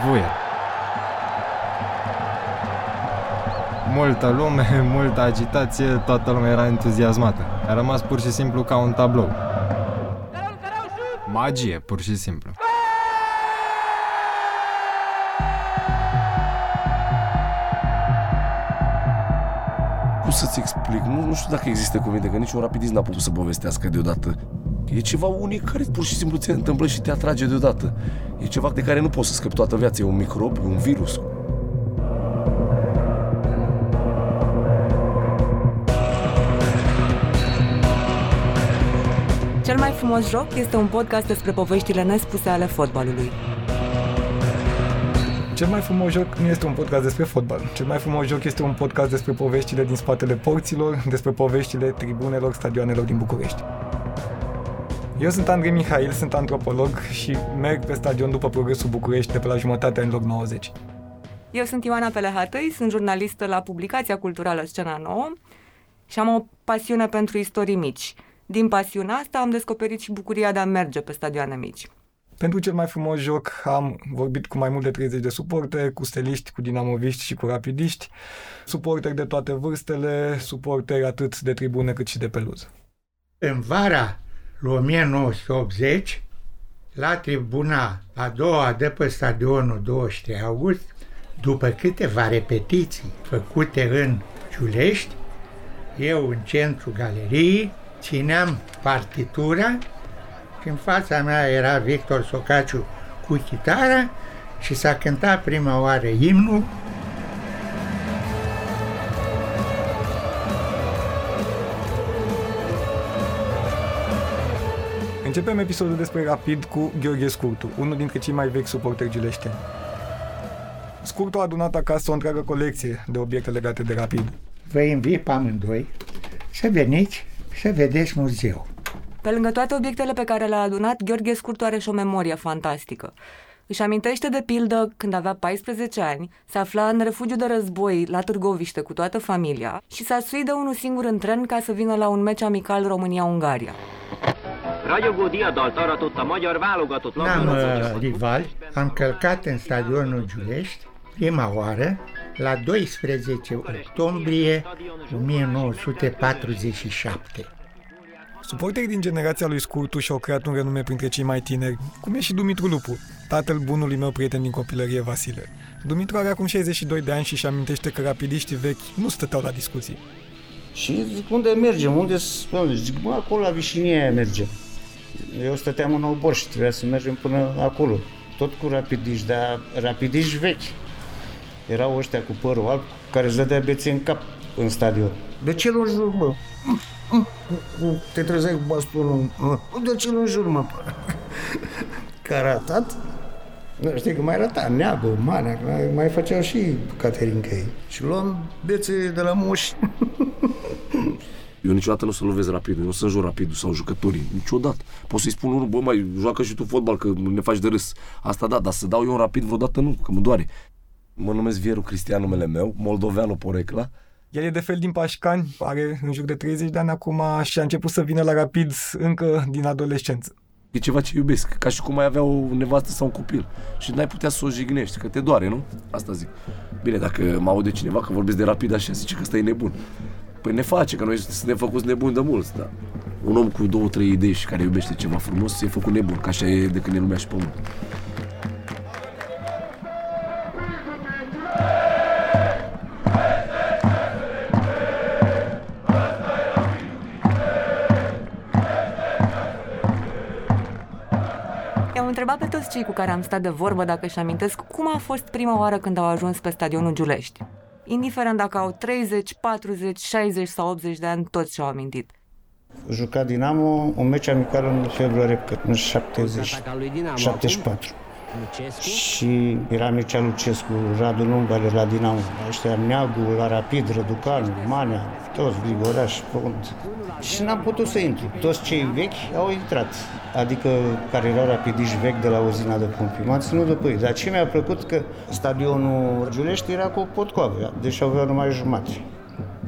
Vuier. Multă lume, multă agitație, toată lumea era entuziasmată. A rămas pur și simplu ca un tablou. Magie, pur și simplu. Cum să-ți explic? Nu, nu știu dacă există cuvinte, că niciun rapidist n-a putut să povestească deodată. E ceva unic care pur și simplu ți se întâmplă și te atrage deodată. E ceva de care nu poți să scapi toată viața. E un microb, e un virus. Cel mai frumos joc este un podcast despre poveștile nespuse ale fotbalului. Cel mai frumos joc nu este un podcast despre fotbal. Cel mai frumos joc este un podcast despre poveștile din spatele porților, despre poveștile tribunelor, stadioanelor din București. Eu sunt Andrei Mihail, sunt antropolog și merg pe stadion după progresul București de pe la jumătatea anilor 90. Eu sunt Ioana Pelehatăi, sunt jurnalistă la publicația culturală Scena Nouă și am o pasiune pentru istorii mici. Din pasiunea asta am descoperit și bucuria de a merge pe stadioane mici. Pentru cel mai frumos joc am vorbit cu mai mult de 30 de suporteri, cu steliști, cu dinamoviști și cu rapidiști, suporteri de toate vârstele, suporteri atât de tribune cât și de peluză. În vara lui 1980, la tribuna a doua de pe stadionul 23 august, după câteva repetiții făcute în Ciulești, eu în centru galeriei țineam partitura și în fața mea era Victor Socaciu cu chitara și s-a cântat prima oară imnul Începem episodul despre Rapid cu Gheorghe Scurtu, unul dintre cei mai vechi suporteri gileșteni. Scurtu a adunat acasă o întreagă colecție de obiecte legate de Rapid. Vă invit pe amândoi să veniți să vedeți muzeul. Pe lângă toate obiectele pe care le-a adunat, Gheorghe Scurtu are și o memorie fantastică. Își amintește de pildă când avea 14 ani, se afla în refugiu de război la Târgoviște cu toată familia și s-a suit de unul singur în tren ca să vină la un meci amical România-Ungaria. Ragyogó diadalt aratott a magyar válogatott N-am labdarúgó uh, rival, am călcat în stadionul Giulești prima oară la 12 octombrie 1947. Suporterii din generația lui Scurtu și-au creat un renume printre cei mai tineri, cum e și Dumitru Lupu, tatăl bunului meu prieten din copilărie Vasile. Dumitru are acum 62 de ani și își amintește că rapidiștii vechi nu stăteau la discuții. Și zic, unde mergem? Unde spune? Zic, mă, acolo la Vișinie aia mergem. Eu stăteam în Obor și trebuia să mergem până acolo. Tot cu rapidiști, dar rapidiști vechi. Erau ăștia cu părul alb care îți dădea bețe în cap în stadion. De ce nu jur, mă? Te trezeai cu bastonul. De ce nu jur, mă? Că a ratat? Nu, știi că mai rata neagă, manea, mai- mai făceau și Caterinca ei. Și luam bețe de la moși. Eu niciodată nu o să lovesc rapid, eu nu sunt jur rapidul sau jucătorii, niciodată. Pot să-i spun unul, bă, mai joacă și tu fotbal, că ne faci de râs. Asta da, dar să dau eu un rapid vreodată nu, că mă doare. Mă numesc Vieru Cristian numele meu, Moldoveanu Porecla. El e de fel din Pașcani, are în jur de 30 de ani acum și a început să vină la Rapid încă din adolescență. E ceva ce iubesc, ca și cum ai avea o nevastă sau un copil. Și n-ai putea să o jignești, că te doare, nu? Asta zic. Bine, dacă mă aude cineva că vorbesc de rapid așa, zice că ăsta e nebun. Păi ne face, că noi suntem făcuți nebuni de mulți, da. Un om cu două, trei idei și care iubește ceva frumos, e făcut nebun, că așa e de când e lumea și pământ. I-am întrebat pe toți cei cu care am stat de vorbă dacă își amintesc cum a fost prima oară când au ajuns pe stadionul Giulești. Indiferent dacă au 30, 40, 60 sau 80 de ani, toți și-au amintit. Juca Dinamo un meci amical în februarie, cred, în 70, 74. Și era Mircea Lucescu, Radu Nungale la Dinamo, ăștia Neagu, la Rapid, Răducanu, Manea, toți, Grigoraș, Pont. Și n-am putut să intru. Toți cei vechi au intrat, adică care erau rapidiști vechi de la uzina de pompi. M-am ținut de pâi. Dar ce mi-a plăcut că stadionul Giulești era cu o potcoavă, deci avea numai jumate.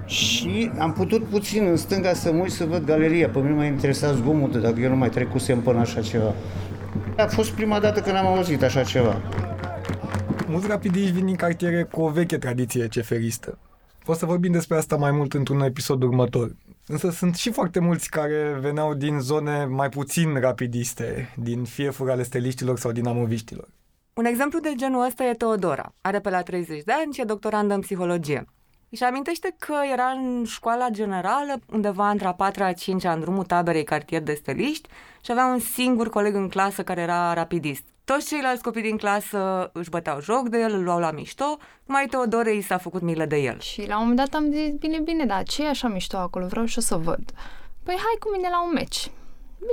Și am putut puțin în stânga să mă uit să văd galeria. Pe mine m-a interesat zgomotul, dacă eu nu mai trecusem până așa ceva. A fost prima dată când am auzit așa ceva. Mulți rapidiști vin din cartiere cu o veche tradiție ceferistă. O să vorbim despre asta mai mult într-un episod următor. Însă sunt și foarte mulți care veneau din zone mai puțin rapidiste, din fiefuri ale steliștilor sau din amoviștilor. Un exemplu de genul ăsta e Teodora. Are pe la 30 de ani și e doctorandă în psihologie. Își amintește că era în școala generală, undeva între a 4 a 5 în drumul taberei cartier de steliști și avea un singur coleg în clasă care era rapidist. Toți ceilalți copii din clasă își băteau joc de el, îl luau la mișto, numai Teodorei s-a făcut milă de el. Și la un moment dat am zis, bine, bine, dar ce e așa mișto acolo? Vreau și o să văd. Păi hai cu mine la un meci.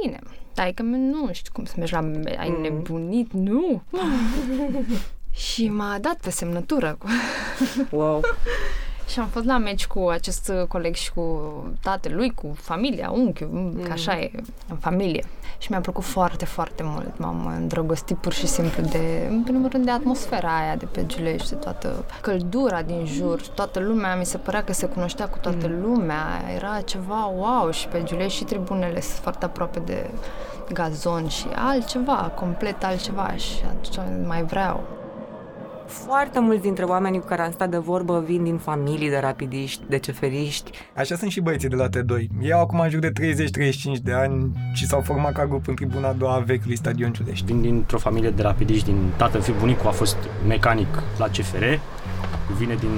Bine, dai că nu știu cum să mergi la... Ai Mm. nebunit? Nu! și m-a dat pe semnătură. Wow! Și am fost la meci cu acest coleg și cu tatălui, cu familia, unchiul, mm. că așa e, în familie. Și mi-a plăcut foarte, foarte mult. M-am îndrăgostit pur și simplu de, în primul rând, de atmosfera aia de pe Giulești, de toată căldura din jur, toată lumea, mi se părea că se cunoștea cu toată lumea, era ceva wow și pe Giulești și tribunele sunt foarte aproape de gazon și altceva, complet altceva și atunci mai vreau. Foarte mulți dintre oamenii cu care am stat de vorbă vin din familii de rapidiști, de ceferiști. Așa sunt și băieții de la T2. Ei au acum în jur de 30-35 de ani și s-au format ca grup în tribuna a doua a vechiului stadion Ciulești. Vin dintr-o familie de rapidiști, din tatăl fiu bunicul a fost mecanic la CFR, vine din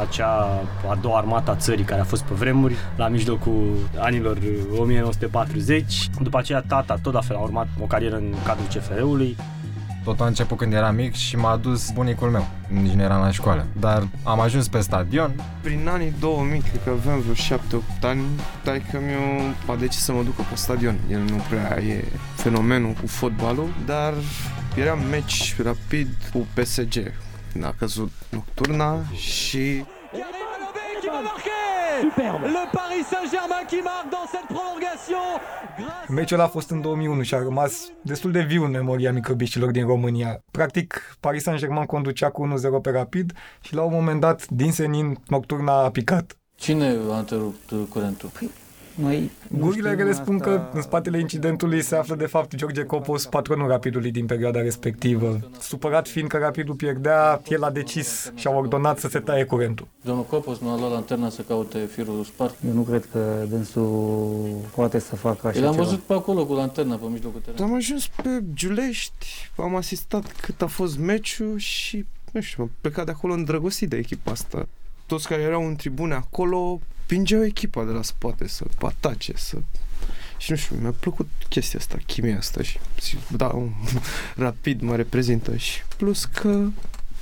acea a doua armată a țării care a fost pe vremuri, la mijlocul anilor 1940. După aceea tata tot la fel a urmat o carieră în cadrul CFR-ului. Totul a început când eram mic și m-a dus bunicul meu, nici nu eram la școală. Dar am ajuns pe stadion, Prin anii 2000, cred că aveam vreo 7-8 ani, taică mi a decis să mă ducă pe stadion. El nu prea e fenomenul cu fotbalul, dar era meci rapid cu PSG. A căzut nocturna și qui va marquer Le Paris Saint-Germain qui marque dans cette prolongation grâce Meciul ăla a fost în 2001 și a rămas destul de viu în memoria microbiștilor din România. Practic, Paris Saint-Germain conducea cu 1-0 pe rapid și la un moment dat, din senin, nocturna a picat. Cine a întrerupt curentul? Noi Gurile care spun că în spatele incidentului se află de fapt George Copos, patronul Rapidului din perioada respectivă. Supărat fiindcă Rapidul pierdea, el a decis și a ordonat să se taie curentul. Domnul Copos m-a luat lanterna să caute firul spart. Eu nu cred că dânsul poate să facă așa El am ceva. văzut pe acolo cu lanterna pe mijlocul terenului. am ajuns pe Giulești, am asistat cât a fost meciul și, nu știu, am plecat de acolo îndrăgostit de echipa asta. Toți care erau în tribune acolo pingeau echipa de la spate să atace, să... Și nu știu, mi-a plăcut chestia asta, chimia asta și zic, da, un, rapid mă reprezintă și plus că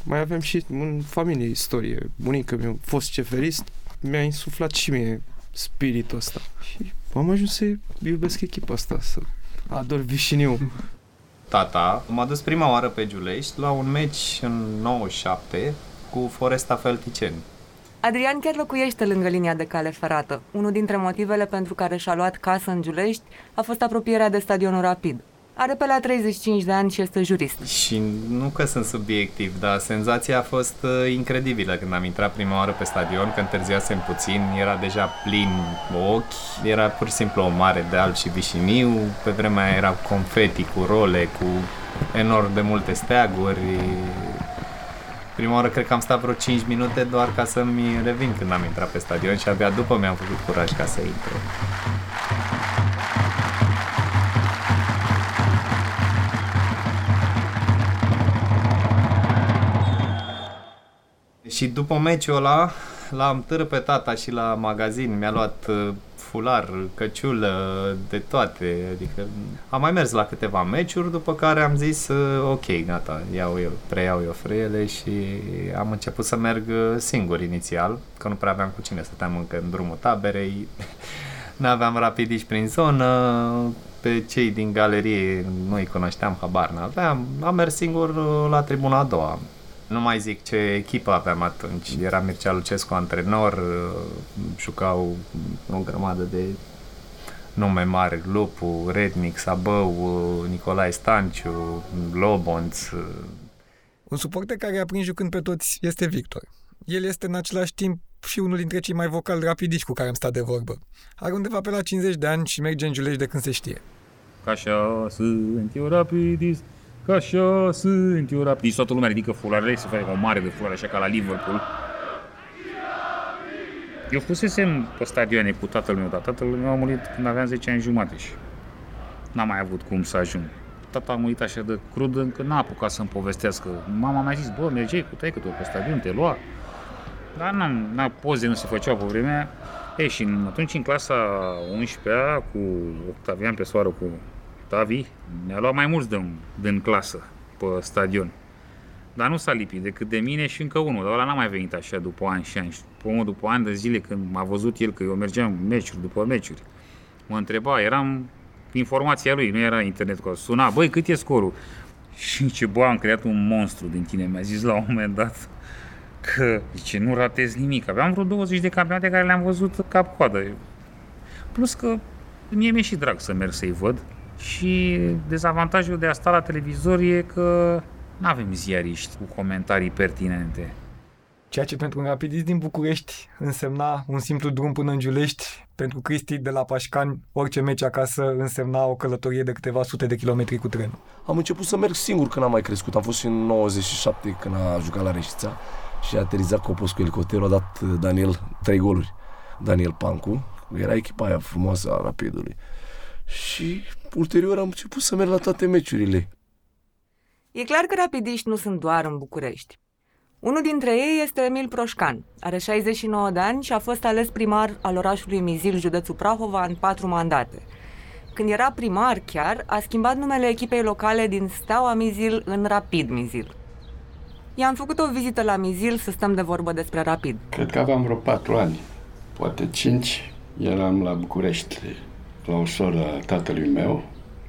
mai avem și în familie istorie. Bunica mi-a fost ceferist, mi-a insuflat și mie spiritul ăsta. Și am ajuns să iubesc echipa asta, să ador Vișiniu. Tata m-a dus prima oară pe Giulești la un meci în 97 cu Foresta Felticeni. Adrian chiar locuiește lângă linia de cale ferată. Unul dintre motivele pentru care și-a luat casă în Giulești a fost apropierea de stadionul Rapid. Are pe la 35 de ani și este jurist. Și nu că sunt subiectiv, dar senzația a fost uh, incredibilă când am intrat prima oară pe stadion, că întârziasem puțin, era deja plin ochi, era pur și simplu o mare de alb și vișiniu, pe vremea aia era confeti cu role, cu enorm de multe steaguri. Prima oară cred că am stat vreo 5 minute doar ca să-mi revin când am intrat pe stadion și abia după mi-am făcut curaj ca să intru. Și după meciul ăla l-am târât pe tata și la magazin, mi-a luat uh, fular, căciulă, de toate, adică am mai mers la câteva meciuri, după care am zis uh, ok, gata, iau eu, preiau eu frâiele și am început să merg uh, singur inițial, că nu prea aveam cu cine, stăteam încă în drumul taberei, n-aveam rapidiși prin zonă, pe cei din galerie nu-i cunoșteam, habar n-aveam, am mers singur uh, la tribuna a doua. Nu mai zic ce echipă aveam atunci. Era Mircea Lucescu antrenor, uh, jucau o grămadă de nume mari, Lupu, Rednic, Sabău, uh, Nicolae Stanciu, Lobonț. uh, Un suporter care a prins jucând pe toți este Victor. El este în același timp și unul dintre cei mai vocali rapidici cu care am stat de vorbă. Are undeva pe la 50 de ani și merge în Giulești de când se știe. Că așa sunt eu rapidist, Că așa sunt eu rapid. Toată lumea ridică fularele, se face o mare de fulare, așa ca la Liverpool. Eu fusesem pe stadioane cu tatăl meu, dar tatăl meu a murit când aveam 10 ani jumate și n-am mai avut cum să ajung. Tata a murit așa de crud încât n-a apucat să-mi povestească. Mama mi-a zis, bă, mergeai cu taică tu pe stadion, te lua. Dar n-am, n poze nu se făceau pe vremea. Ei, și în, atunci în clasa 11-a cu Octavian pe soară cu Tavi, ne-a luat mai mulți din, din clasă pe stadion. Dar nu s-a lipit decât de mine și încă unul, dar ăla n-a mai venit așa după ani și ani. Pe după ani de zile când m-a văzut el că eu mergeam meciuri după meciuri, mă întreba, eram informația lui, nu era internet cu suna, băi, cât e scorul? Și ce bă, am creat un monstru din tine, mi-a zis la un moment dat că, zice, nu ratez nimic. Aveam vreo 20 de campionate care le-am văzut cap-coadă. Plus că mie mi-e și drag să merg să-i văd și dezavantajul de a sta la televizor e că nu avem ziariști cu comentarii pertinente. Ceea ce pentru un rapidist din București însemna un simplu drum până în Giulești, pentru Cristi de la Pașcani, orice meci acasă însemna o călătorie de câteva sute de kilometri cu trenul. Am început să merg singur când am mai crescut. Am fost și în 97 când a jucat la Reșița și a aterizat Copos cu elicopterul, a dat uh, Daniel trei goluri. Daniel Pancu, era echipa aia frumoasă a Rapidului. Și ulterior am început să merg la toate meciurile. E clar că rapidiști nu sunt doar în București. Unul dintre ei este Emil Proșcan. Are 69 de ani și a fost ales primar al orașului Mizil, județul Prahova, în patru mandate. Când era primar chiar, a schimbat numele echipei locale din Steaua Mizil în Rapid Mizil. I-am făcut o vizită la Mizil să stăm de vorbă despre Rapid. Cred că aveam vreo patru ani, poate cinci. Eram la București, la o soră a tatălui meu.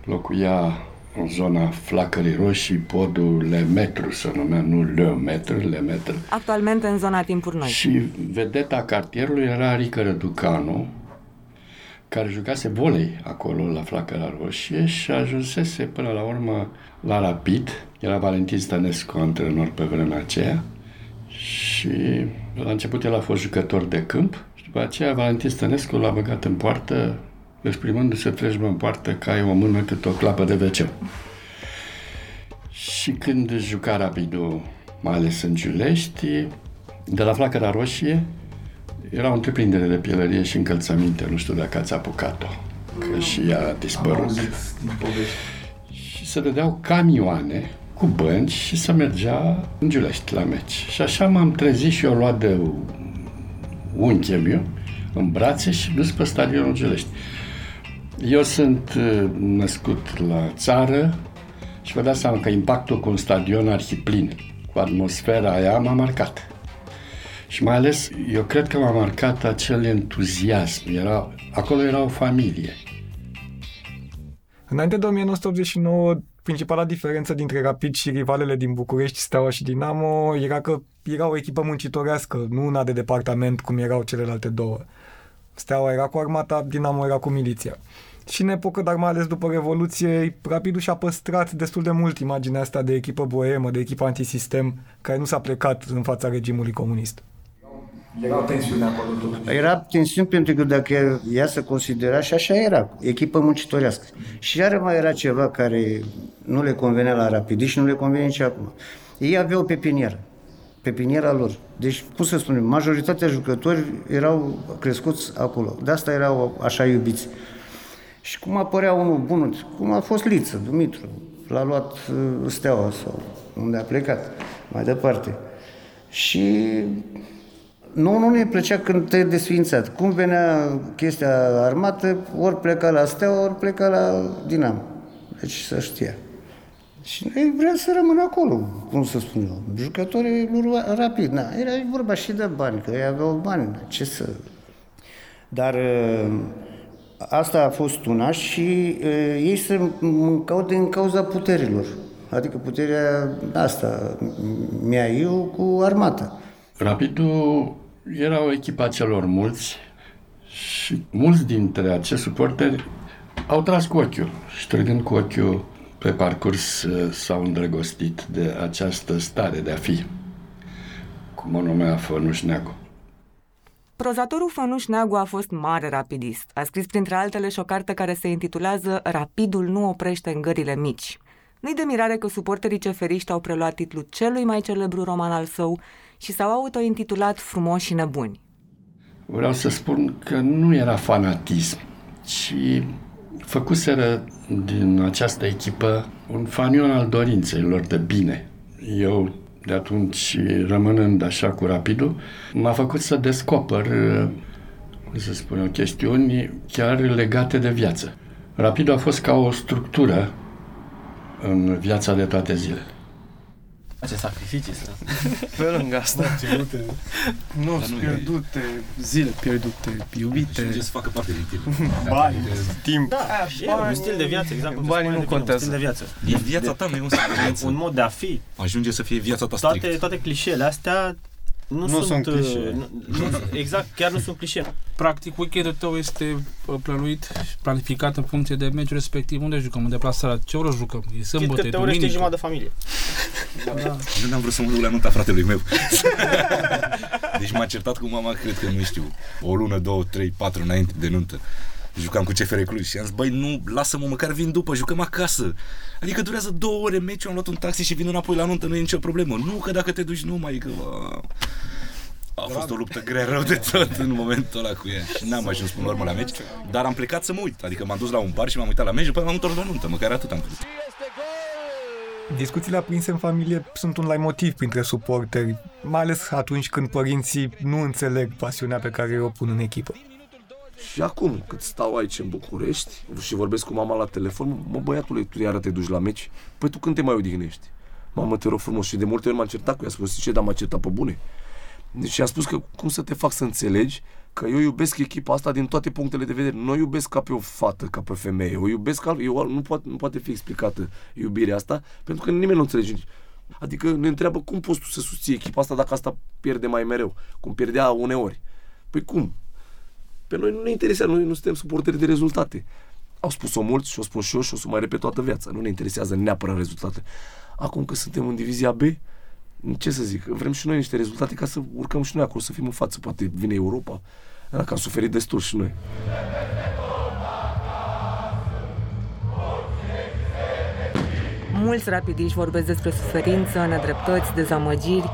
Locuia în zona Flacării Roșii, podul Le Metru se numea, nu Le Metru, Le Metru. Actualmente în zona Timpuri Noi. Și vedeta cartierului era Rică Răducanu, care jucase volei acolo la Flacăra Roșie și ajunsese până la urmă la Rapid. Era Valentin Stănescu antrenor pe vremea aceea și la început el a fost jucător de câmp și după aceea Valentin Stănescu l-a băgat în poartă exprimându-se frejmă în poartă ca ai o mână cât o clapă de WC. Și când juca Rapidul, mai ales în Giulești, de la Flacăra Roșie, era o întreprindere de pielărie și încălțăminte, nu știu dacă ați apucat-o, că și ea a dispărut. Și se dădeau camioane cu bănci și se mergea în Giulești la meci. Și așa m-am trezit și eu luat de unchiul meu în brațe și dus pe stadionul Giulești. Eu sunt uh, născut la țară și vă dați seama că impactul cu un stadion arhiplin, cu atmosfera aia, m-a marcat. Și mai ales, eu cred că m-a marcat acel entuziasm. Era, acolo era o familie. Înainte de 1989, principala diferență dintre Rapid și rivalele din București, Steaua și Dinamo, era că era o echipă muncitorească, nu una de departament cum erau celelalte două. Steaua era cu armata, Dinamo era cu miliția și în epocă, dar mai ales după Revoluție, Rapidul și-a păstrat destul de mult imaginea asta de echipă boemă, de echipă antisistem, care nu s-a plecat în fața regimului comunist. Era tensiune acolo totuși. Era tensiune pentru că dacă ea se considera și așa era, echipă muncitorească. Și iară mai era ceva care nu le convenea la Rapid și nu le convine nici acum. Ei aveau pepinieră pepiniera lor. Deci, cum să spunem, majoritatea jucători erau crescuți acolo. De asta erau așa iubiți. Și cum apărea unul bun, cum a fost Liță, Dumitru, l-a luat uh, Steaua sau unde a plecat, mai departe. Și nu, nu ne plăcea când te desfințat. Cum venea chestia armată, ori pleca la Steaua, ori pleca la Dinamo. Deci să știa. Și noi vrea să rămână acolo, cum să spun eu. Jucătorii lui rapid, na, era vorba și de bani, că ei aveau bani, ce să... Dar uh, Asta a fost una și uh, ei se mâncau din cauza puterilor. Adică puterea asta, mea eu cu armata. Rapidul era o echipă a celor mulți și mulți dintre acești suporteri au tras cu ochiul și trăgând cu ochiul pe parcurs s-au îndrăgostit de această stare de a fi, cum o numea Fănuș Neagu. Prozatorul Fănuș Neagu a fost mare rapidist. A scris printre altele și o carte care se intitulează Rapidul nu oprește în gările mici. Nu-i de mirare că suporterii ceferiști au preluat titlul celui mai celebru roman al său și s-au autointitulat Frumoși și nebuni. Vreau să spun că nu era fanatism, ci făcuseră din această echipă un fanion al dorinței lor de bine. Eu, de atunci, rămânând așa cu rapidul, m-a făcut să descoper, cum să spun eu, chestiuni chiar legate de viață. Rapidul a fost ca o structură în viața de toate zilele. Ce sacrificii să... Pe lângă asta. Ținute. Nopți pierdute, zile pierdute, iubite. Și să facă parte din tine. Bani, timp. Da, e un stil de viață, exact cum se Banii spune nu de bine, contează. Un stil de viață. E viața ta, nu e un stil de viață. Un mod de a fi. Ajunge să fie viața ta Toate, strict. toate clișeele astea nu, Nu sunt uh, clișee. nu- nu- exact, chiar nu sunt clișee. Practic, weekendul tău este uh, plănuit și planificat în funcție de meciul respectiv. Unde jucăm? În deplasarea? Ce oră jucăm? E Chit sâmbătă, că e te urăște duminică? jumătate de familie. Da. Eu n-am vrut să mă duc la nunta fratelui meu. deci m-a certat cu mama, cred că nu știu, o lună, două, trei, patru înainte de nuntă. Jucam cu CFR Cluj și am zis, băi, nu, lasă-mă, măcar vin după, jucăm acasă. Adică durează două ore meciul, am luat un taxi și vin înapoi la nuntă, nu e nicio problemă. Nu, că dacă te duci, nu mai, că... A, a fost o luptă grea rău de tot în momentul ăla cu ea și n-am ajuns până la urmă la meci, dar am plecat să mă uit, adică m-am dus la un bar și m-am uitat la meci, după m-am întors la nuntă, măcar atât am crezut. Discuțiile aprinse în familie sunt un motiv printre suporteri, mai ales atunci când părinții nu înțeleg pasiunea pe care o pun în echipă. Și acum, cât stau aici în București și vorbesc cu mama la telefon, mă băiatule, tu iară te duci la meci? Păi tu când te mai odihnești? Mamă, te rog frumos. Și de multe ori m-am certat cu ea, a spus, ce, dar m-a certat pe bune. Deci am spus că cum să te fac să înțelegi că eu iubesc echipa asta din toate punctele de vedere. Nu o iubesc ca pe o fată, ca pe o femeie. O iubesc ca... Eu, nu, poate, nu poate fi explicată iubirea asta, pentru că nimeni nu înțelege. Adică ne întreabă cum poți tu să susții echipa asta dacă asta pierde mai mereu, cum pierdea uneori. Păi cum? Pe noi nu ne interesează, noi nu suntem suporteri de rezultate. Au spus-o mulți și o spun și eu și o să mai repet toată viața. Nu ne interesează neapărat rezultate. Acum că suntem în divizia B, ce să zic, vrem și noi niște rezultate ca să urcăm și noi acolo, să fim în față. Poate vine Europa, că am suferit destul și noi. Mulți rapidiști vorbesc despre suferință, nedreptăți, dezamăgiri.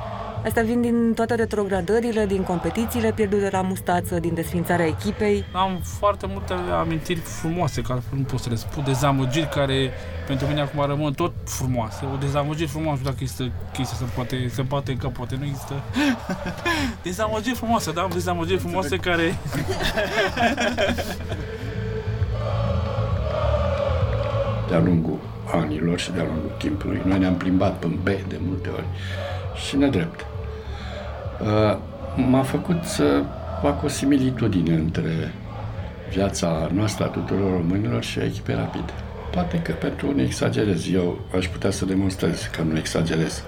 Astea vin din toate retrogradările, din competițiile pierdute la mustață, din desfințarea echipei. Am foarte multe amintiri frumoase, care nu pot să le spun, dezamăgiri care pentru mine acum rămân tot frumoase. O dezamăgiri frumoasă, nu știu dacă există chestia, se poate, se poate încă, poate nu există. Dezamăgiri frumoase, da, am dezamăgiri frumoase care... de-a lungul anilor și de-a lungul timpului. Noi ne-am plimbat pe B de multe ori și nedrept. Uh, M-a făcut să fac o similitudine între viața noastră a tuturor românilor și a echipei rapide. Poate că pentru unii exagerez. Eu aș putea să demonstrez că nu exagerez.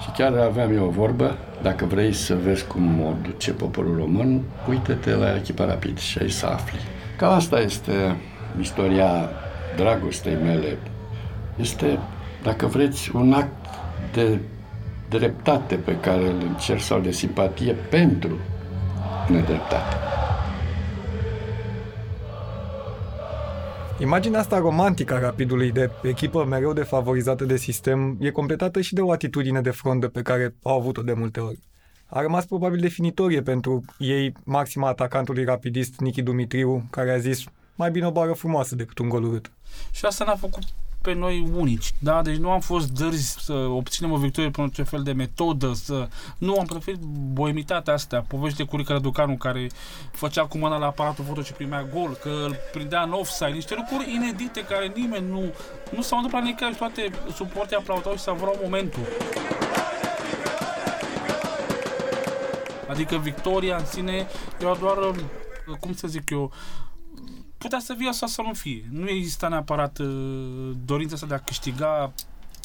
Și chiar aveam eu o vorbă, dacă vrei să vezi cum o duce poporul român, uite-te la echipa rapid și ai să afli. Ca asta este istoria dragostei mele. Este, dacă vreți, un act de dreptate pe care îl încerc sau de simpatie pentru nedreptate. Imaginea asta romantică a Rapidului de echipă mereu defavorizată de sistem e completată și de o atitudine de frondă pe care au avut-o de multe ori. A rămas probabil definitorie pentru ei maxima atacantului rapidist Nichi Dumitriu, care a zis mai bine o bară frumoasă decât un gol urât. Și asta ne-a făcut pe noi unici, da? Deci nu am fost dărzi să obținem o victorie prin orice fel de metodă, să... Nu, am preferit boemitatea astea, povești de Curica Răducanu care făcea cu mâna la aparatul foto și primea gol, că îl prindea în offside, niște lucruri inedite care nimeni nu... Nu s-au întâmplat nicăieri și toate suportii aplaudau și savorau momentul. Adică victoria în sine era doar, cum să zic eu, putea să fie sau să nu fie. Nu exista neapărat uh, dorința asta de a câștiga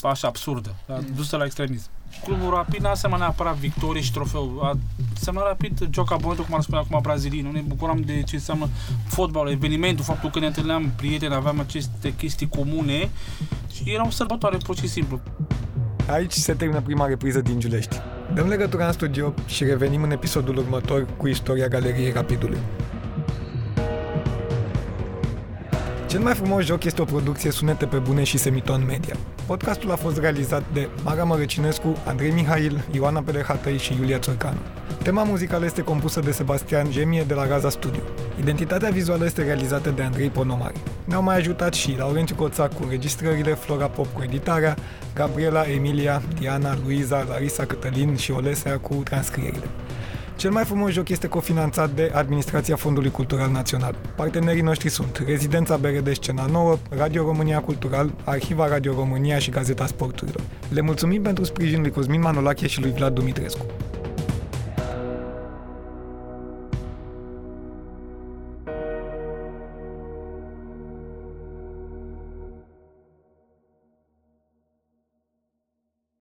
așa absurdă, da? dusă la extremism. Clubul Rapid n-a semnat neapărat victorie și trofeu. A semnat Rapid Joca Bonito, cum ar spune acum brazilii. Nu ne bucuram de ce înseamnă fotbal, evenimentul, faptul că ne întâlneam prieteni, aveam aceste chestii comune și era o sărbătoare pur și simplu. Aici se termină prima repriză din Giulești. Dăm legătura în studio și revenim în episodul următor cu istoria Galeriei Rapidului. Cel mai frumos joc este o producție Sunete pe bune și Semiton Media. Podcastul a fost realizat de Mara Mărăcinescu, Andrei Mihail, Ioana Pelehatăi și Iulia Țorcanu. Tema muzicală este compusă de Sebastian Gemie de la Gaza Studio. Identitatea vizuală este realizată de Andrei Ponomari. Ne-au mai ajutat și Laurențiu Coțac cu înregistrările, Flora Pop cu editarea, Gabriela, Emilia, Diana, Luiza, Larisa Cătălin și Olesea cu transcrierile. Cel mai frumos joc este cofinanțat de Administrația Fondului Cultural Național. Partenerii noștri sunt Rezidența BRD Scena Nouă, Radio România Cultural, Arhiva Radio România și Gazeta Sporturilor. Le mulțumim pentru sprijinul lui Cosmin Manolache și lui Vlad Dumitrescu.